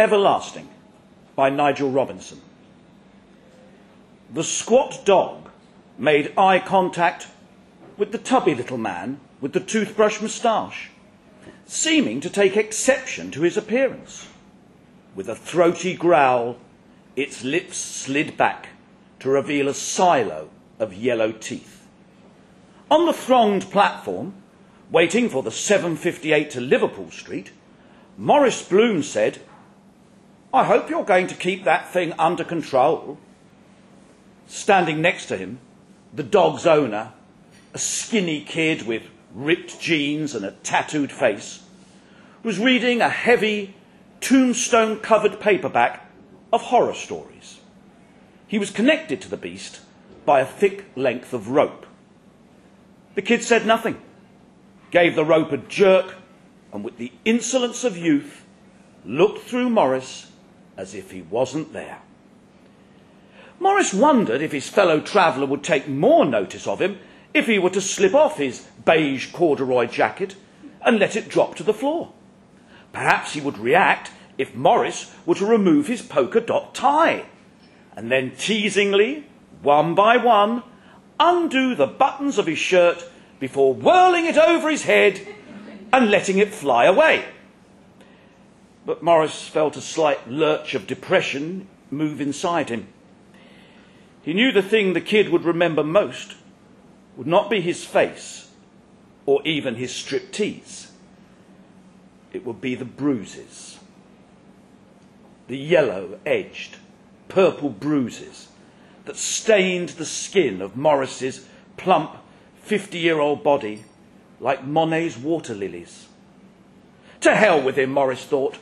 Everlasting by Nigel Robinson. The squat dog made eye contact with the tubby little man with the toothbrush moustache, seeming to take exception to his appearance. With a throaty growl, its lips slid back to reveal a silo of yellow teeth. On the thronged platform, waiting for the 758 to Liverpool Street, Morris Bloom said, I hope you're going to keep that thing under control. Standing next to him, the dog's owner, a skinny kid with ripped jeans and a tattooed face, was reading a heavy, tombstone covered paperback of horror stories. He was connected to the beast by a thick length of rope. The kid said nothing, gave the rope a jerk, and with the insolence of youth, looked through Morris as if he wasn't there. Morris wondered if his fellow traveller would take more notice of him if he were to slip off his beige corduroy jacket and let it drop to the floor. Perhaps he would react if Morris were to remove his polka dot tie and then teasingly, one by one, undo the buttons of his shirt before whirling it over his head and letting it fly away. But Morris felt a slight lurch of depression move inside him. He knew the thing the kid would remember most would not be his face or even his striptease. It would be the bruises. The yellow edged, purple bruises that stained the skin of Morris's plump, 50 year old body like Monet's water lilies. To hell with him, Morris thought.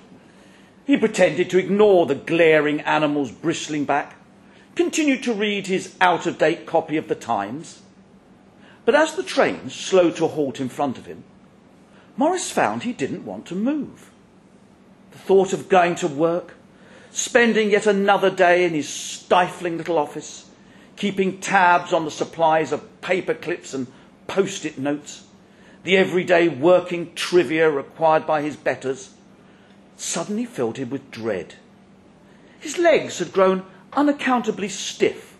He pretended to ignore the glaring animal's bristling back, continued to read his out of date copy of the Times. But as the train slowed to a halt in front of him, Morris found he didn't want to move. The thought of going to work, spending yet another day in his stifling little office, keeping tabs on the supplies of paper clips and post it notes, the everyday working trivia required by his betters, suddenly filled him with dread. His legs had grown unaccountably stiff,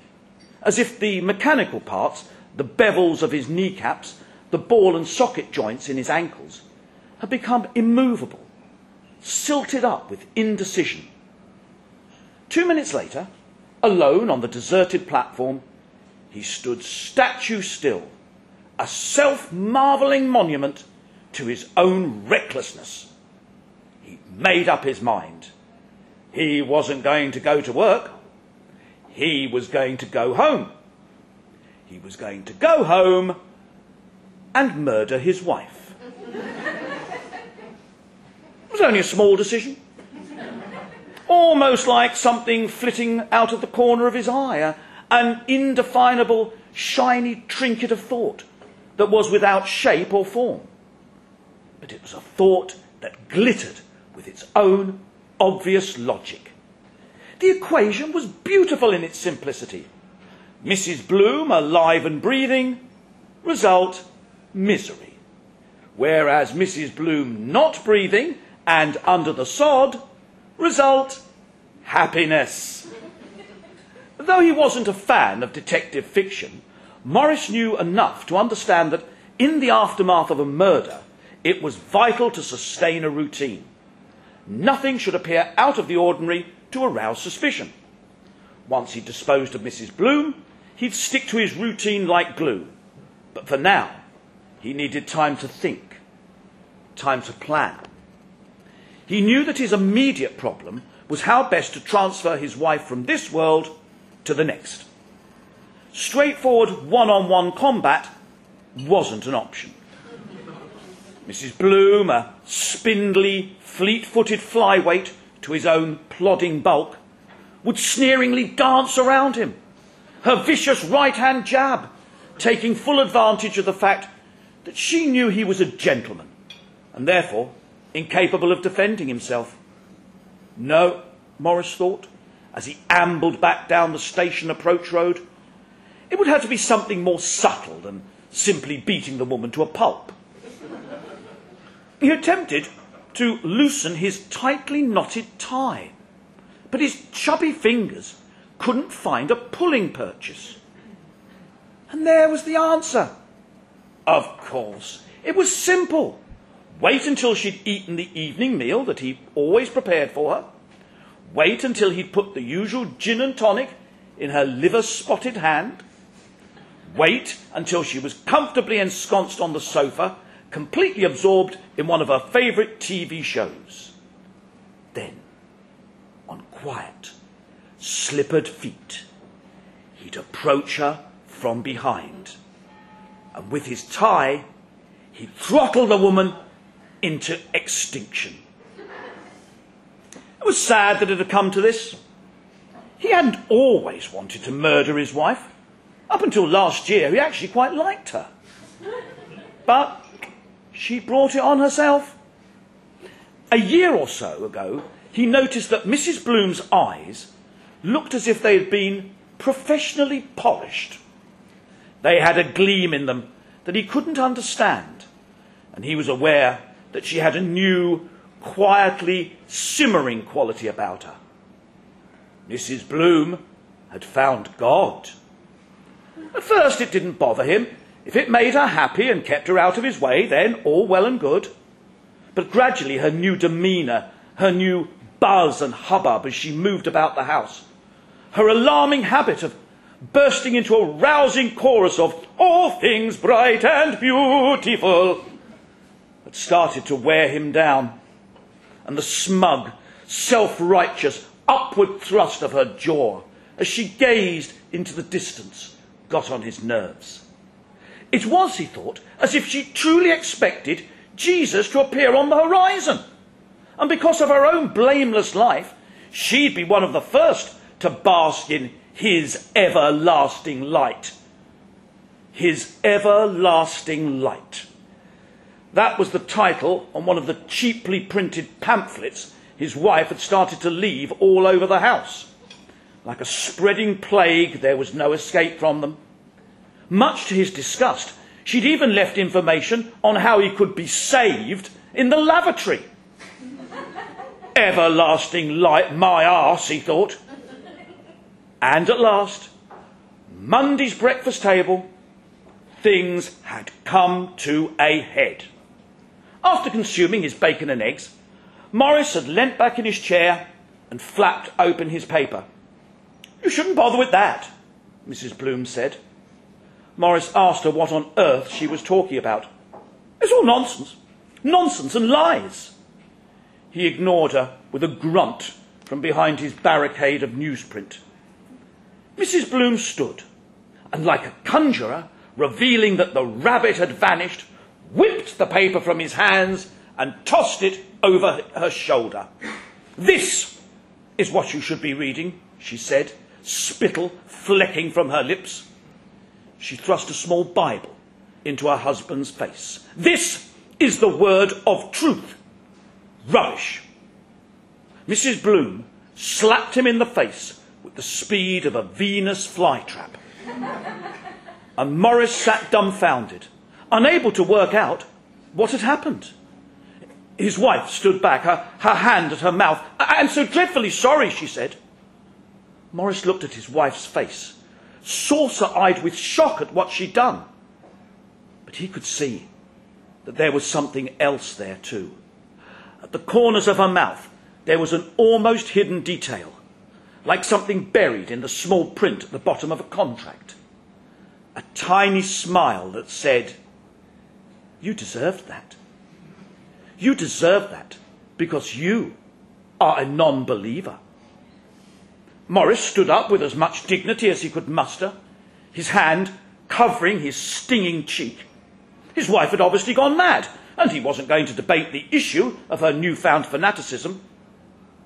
as if the mechanical parts, the bevels of his kneecaps, the ball and socket joints in his ankles, had become immovable, silted up with indecision. Two minutes later, alone on the deserted platform, he stood statue still, a self marvelling monument to his own recklessness. Made up his mind. He wasn't going to go to work. He was going to go home. He was going to go home and murder his wife. it was only a small decision. Almost like something flitting out of the corner of his eye, an indefinable, shiny trinket of thought that was without shape or form. But it was a thought that glittered with its own obvious logic. The equation was beautiful in its simplicity. Mrs. Bloom alive and breathing, result misery. Whereas Mrs. Bloom not breathing and under the sod, result happiness. Though he wasn't a fan of detective fiction, Morris knew enough to understand that in the aftermath of a murder, it was vital to sustain a routine. Nothing should appear out of the ordinary to arouse suspicion. Once he'd disposed of Mrs. Bloom, he'd stick to his routine like glue. But for now, he needed time to think, time to plan. He knew that his immediate problem was how best to transfer his wife from this world to the next straightforward one on one combat wasn't an option. Mrs. Bloom, a spindly, fleet footed flyweight to his own plodding bulk, would sneeringly dance around him, her vicious right hand jab taking full advantage of the fact that she knew he was a gentleman and therefore incapable of defending himself. No, Morris thought, as he ambled back down the station approach road it would have to be something more subtle than simply beating the woman to a pulp. He attempted to loosen his tightly knotted tie, but his chubby fingers couldn't find a pulling purchase. And there was the answer. Of course, it was simple. Wait until she'd eaten the evening meal that he always prepared for her. Wait until he'd put the usual gin and tonic in her liver spotted hand. Wait until she was comfortably ensconced on the sofa, completely absorbed in one of her favourite TV shows. Then, on quiet, slippered feet, he'd approach her from behind, and with his tie, he'd throttle the woman into extinction. It was sad that it had come to this. He hadn't always wanted to murder his wife. Up until last year, he actually quite liked her. But she brought it on herself. A year or so ago, he noticed that Mrs. Bloom's eyes looked as if they had been professionally polished. They had a gleam in them that he couldn't understand, and he was aware that she had a new, quietly simmering quality about her. Mrs. Bloom had found God. At first, it didn't bother him. If it made her happy and kept her out of his way, then all well and good. But gradually, her new demeanour, her new buzz and hubbub as she moved about the house, her alarming habit of bursting into a rousing chorus of all things bright and beautiful, had started to wear him down. And the smug, self righteous, upward thrust of her jaw as she gazed into the distance got on his nerves. It was, he thought, as if she truly expected Jesus to appear on the horizon. And because of her own blameless life, she'd be one of the first to bask in his everlasting light. His everlasting light. That was the title on one of the cheaply printed pamphlets his wife had started to leave all over the house. Like a spreading plague, there was no escape from them. Much to his disgust, she'd even left information on how he could be saved in the lavatory. Everlasting light, my arse, he thought. And at last, Monday's breakfast table, things had come to a head. After consuming his bacon and eggs, Morris had leant back in his chair and flapped open his paper. You shouldn't bother with that, Mrs. Bloom said. Morris asked her what on earth she was talking about. It's all nonsense. Nonsense and lies. He ignored her with a grunt from behind his barricade of newsprint. Mrs. Bloom stood, and like a conjurer, revealing that the rabbit had vanished, whipped the paper from his hands and tossed it over her shoulder. This is what you should be reading, she said, spittle flecking from her lips. She thrust a small Bible into her husband's face. This is the word of truth. Rubbish. Mrs. Bloom slapped him in the face with the speed of a Venus flytrap. and Morris sat dumbfounded, unable to work out what had happened. His wife stood back, her, her hand at her mouth. I am so dreadfully sorry, she said. Morris looked at his wife's face, saucer eyed with shock at what she'd done. But he could see that there was something else there too. At the corners of her mouth, there was an almost hidden detail, like something buried in the small print at the bottom of a contract. A tiny smile that said, You deserved that. You deserve that because you are a non believer. Morris stood up with as much dignity as he could muster, his hand covering his stinging cheek. His wife had obviously gone mad, and he wasn't going to debate the issue of her newfound fanaticism,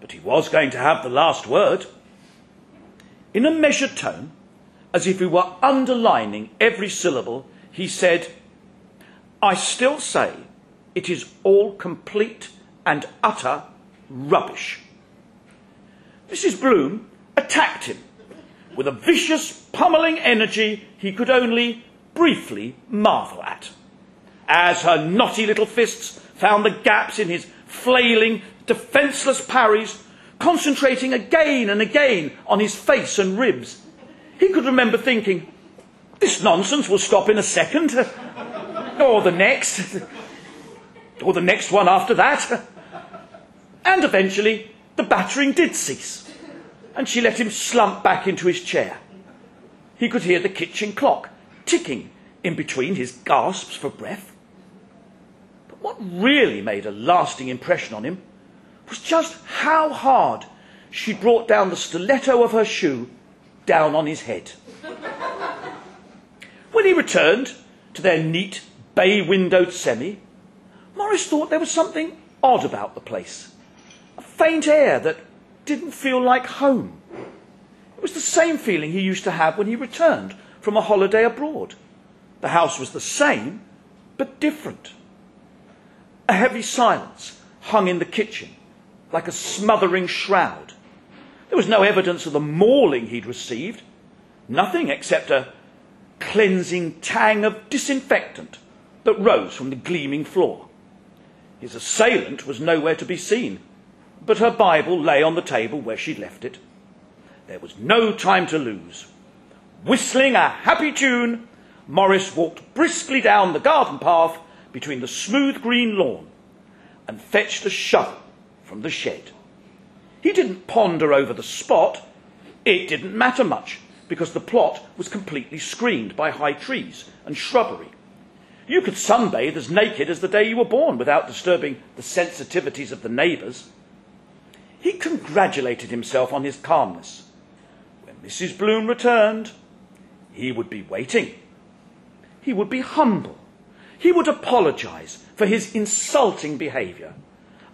but he was going to have the last word. In a measured tone, as if he were underlining every syllable, he said, I still say it is all complete and utter rubbish. Mrs. Bloom attacked him with a vicious, pummeling energy he could only briefly marvel at. As her knotty little fists found the gaps in his flailing, defenceless parries, concentrating again and again on his face and ribs. He could remember thinking, this nonsense will stop in a second, or the next, or the next one after that. And eventually, the battering did cease, and she let him slump back into his chair. He could hear the kitchen clock ticking in between his gasps for breath. But what really made a lasting impression on him was just how hard she brought down the stiletto of her shoe down on his head. when he returned to their neat, bay windowed semi, Morris thought there was something odd about the place. A faint air that didn't feel like home. It was the same feeling he used to have when he returned from a holiday abroad. The house was the same, but different. A heavy silence hung in the kitchen, like a smothering shroud. There was no evidence of the mauling he'd received, nothing except a cleansing tang of disinfectant that rose from the gleaming floor. His assailant was nowhere to be seen, but her Bible lay on the table where she'd left it. There was no time to lose. Whistling a happy tune, Morris walked briskly down the garden path between the smooth green lawn and fetched a shovel from the shed. He didn't ponder over the spot. It didn't matter much because the plot was completely screened by high trees and shrubbery. You could sunbathe as naked as the day you were born without disturbing the sensitivities of the neighbours. He congratulated himself on his calmness. When Mrs. Bloom returned, he would be waiting. He would be humble. He would apologize for his insulting behavior,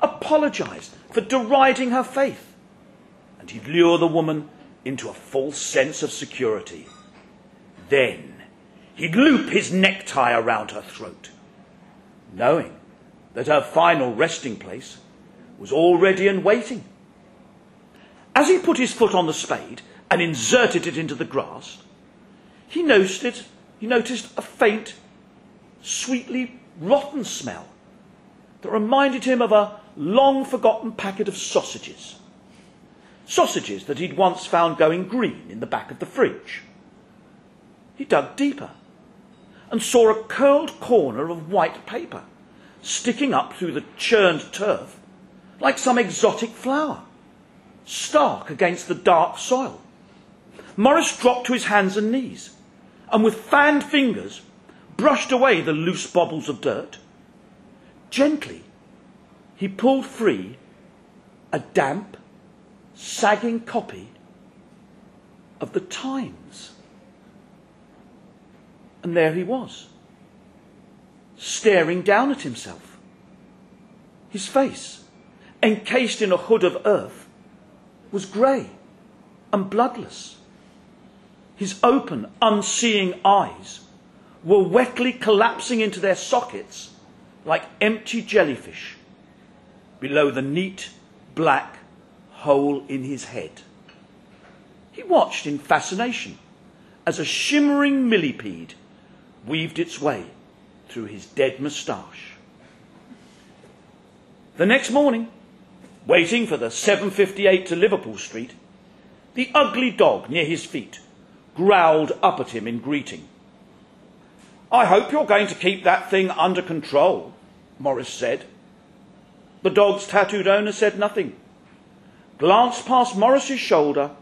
apologize for deriding her faith, and he'd lure the woman into a false sense of security. Then he'd loop his necktie around her throat, knowing that her final resting place was already in waiting. As he put his foot on the spade and inserted it into the grass, he noticed, it, he noticed a faint, sweetly rotten smell that reminded him of a long forgotten packet of sausages. Sausages that he'd once found going green in the back of the fridge. He dug deeper and saw a curled corner of white paper sticking up through the churned turf like some exotic flower, stark against the dark soil. Morris dropped to his hands and knees and with fanned fingers brushed away the loose bobbles of dirt. Gently, he pulled free a damp, sagging copy of the Times. And there he was, staring down at himself. His face, encased in a hood of earth, was grey and bloodless. His open, unseeing eyes were wetly collapsing into their sockets like empty jellyfish below the neat black hole in his head. He watched in fascination as a shimmering millipede weaved its way through his dead moustache. The next morning, waiting for the 758 to Liverpool Street, the ugly dog near his feet growled up at him in greeting. I hope you're going to keep that thing under control, Morris said. The dog's tattooed owner said nothing, glanced past Morris's shoulder,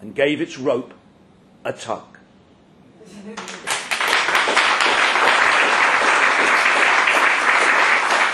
and gave its rope a tug.